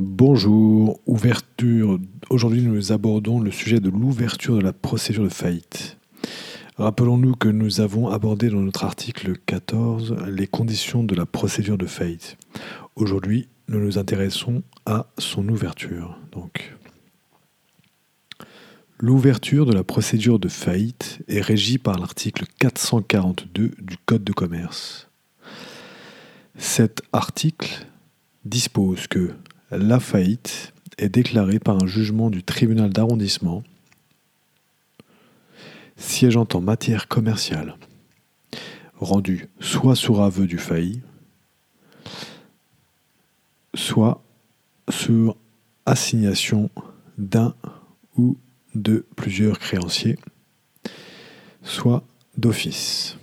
Bonjour, ouverture. Aujourd'hui, nous abordons le sujet de l'ouverture de la procédure de faillite. Rappelons-nous que nous avons abordé dans notre article 14 les conditions de la procédure de faillite. Aujourd'hui, nous nous intéressons à son ouverture. Donc, l'ouverture de la procédure de faillite est régie par l'article 442 du Code de commerce. Cet article dispose que la faillite est déclarée par un jugement du tribunal d'arrondissement siégeant en matière commerciale, rendu soit sur aveu du failli, soit sur assignation d'un ou de plusieurs créanciers, soit d'office.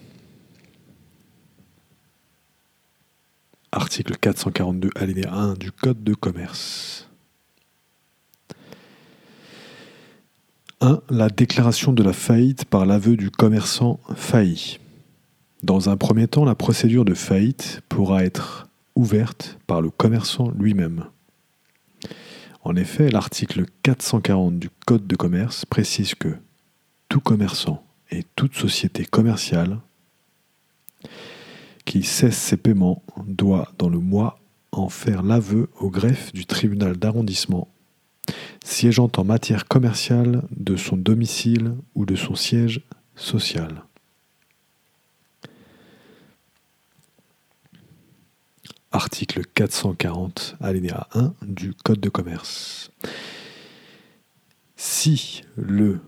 Article 442 alinéa 1 du Code de commerce. 1. La déclaration de la faillite par l'aveu du commerçant failli. Dans un premier temps, la procédure de faillite pourra être ouverte par le commerçant lui-même. En effet, l'article 440 du Code de commerce précise que tout commerçant et toute société commerciale qui cesse ses paiements doit, dans le mois, en faire l'aveu au greffe du tribunal d'arrondissement, siégeant en matière commerciale de son domicile ou de son siège social. Article 440, alinéa 1 du Code de commerce. Si le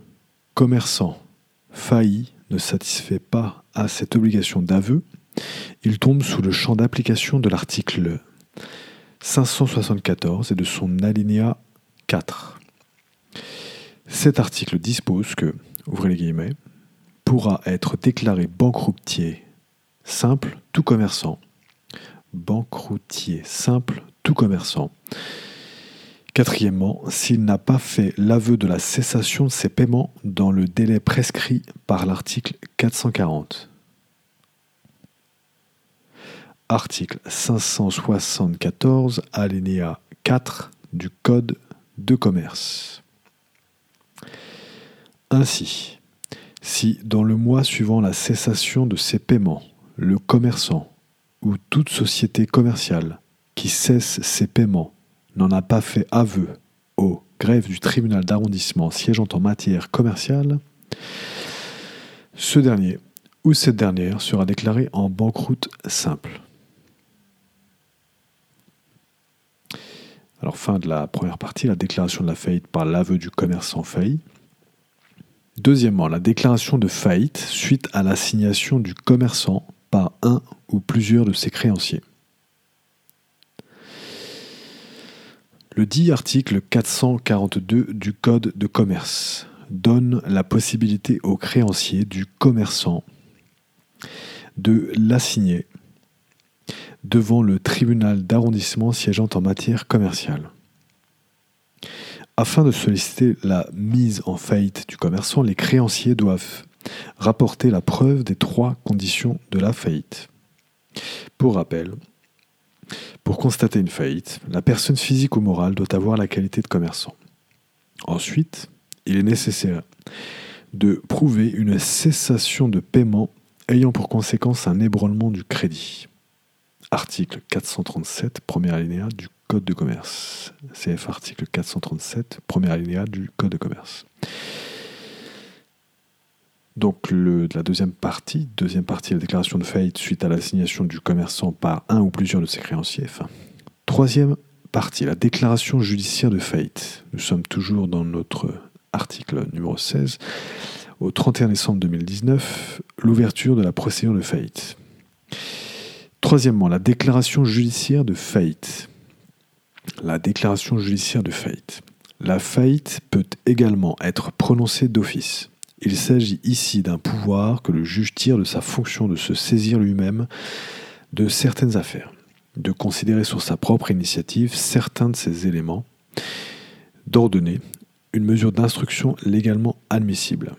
commerçant failli ne satisfait pas à cette obligation d'aveu, il tombe sous le champ d'application de l'article 574 et de son alinéa 4. Cet article dispose que, ouvrez les guillemets, pourra être déclaré banqueroutier simple tout commerçant. Banqueroutier simple tout commerçant. Quatrièmement, s'il n'a pas fait l'aveu de la cessation de ses paiements dans le délai prescrit par l'article 440 article 574, alinéa 4 du Code de commerce. Ainsi, si dans le mois suivant la cessation de ses paiements, le commerçant ou toute société commerciale qui cesse ses paiements n'en a pas fait aveu au greffe du tribunal d'arrondissement siégeant en matière commerciale, ce dernier ou cette dernière sera déclaré en banqueroute simple. Alors fin de la première partie, la déclaration de la faillite par l'aveu du commerçant failli. Deuxièmement, la déclaration de faillite suite à l'assignation du commerçant par un ou plusieurs de ses créanciers. Le dit article 442 du Code de commerce donne la possibilité aux créanciers du commerçant de l'assigner devant le tribunal d'arrondissement siégeant en matière commerciale. Afin de solliciter la mise en faillite du commerçant, les créanciers doivent rapporter la preuve des trois conditions de la faillite. Pour rappel, pour constater une faillite, la personne physique ou morale doit avoir la qualité de commerçant. Ensuite, il est nécessaire de prouver une cessation de paiement ayant pour conséquence un ébranlement du crédit article 437, premier alinéa du Code de commerce. CF article 437, premier alinéa du Code de commerce. Donc la deuxième partie, deuxième partie, la déclaration de faillite suite à l'assignation du commerçant par un ou plusieurs de ses créanciers. troisième partie, la déclaration judiciaire de faillite. Nous sommes toujours dans notre article numéro 16. Au 31 décembre 2019, l'ouverture de la procédure de faillite. Troisièmement, la déclaration judiciaire de faillite. La déclaration judiciaire de faillite. La faillite peut également être prononcée d'office. Il s'agit ici d'un pouvoir que le juge tire de sa fonction de se saisir lui-même de certaines affaires, de considérer sur sa propre initiative certains de ces éléments, d'ordonner une mesure d'instruction légalement admissible.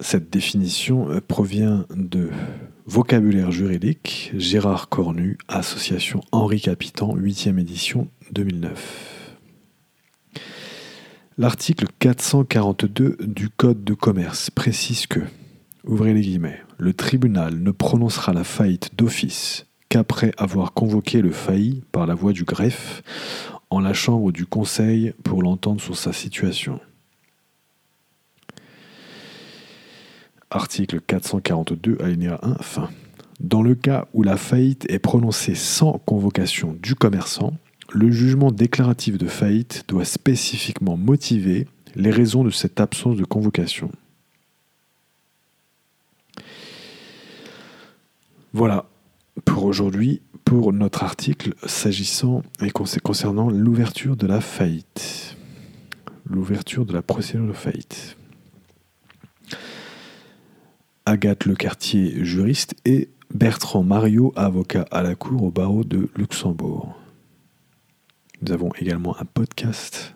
Cette définition euh, provient de Vocabulaire juridique, Gérard Cornu, Association Henri Capitan, 8e édition 2009. L'article 442 du Code de commerce précise que, ouvrez les guillemets, le tribunal ne prononcera la faillite d'office qu'après avoir convoqué le failli par la voie du greffe en la chambre du conseil pour l'entendre sur sa situation. Article 442, alinéa 1, fin. Dans le cas où la faillite est prononcée sans convocation du commerçant, le jugement déclaratif de faillite doit spécifiquement motiver les raisons de cette absence de convocation. Voilà pour aujourd'hui, pour notre article s'agissant et concernant l'ouverture de la faillite. L'ouverture de la procédure de faillite. Agathe Lecartier, juriste, et Bertrand Mario, avocat à la Cour au barreau de Luxembourg. Nous avons également un podcast.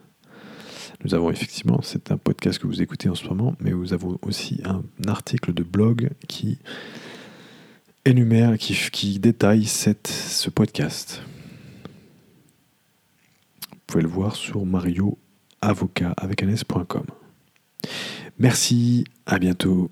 Nous avons effectivement, c'est un podcast que vous écoutez en ce moment, mais nous avons aussi un article de blog qui énumère, qui, détaille cette, ce podcast. Vous pouvez le voir sur Mario Avocat avec Merci, à bientôt.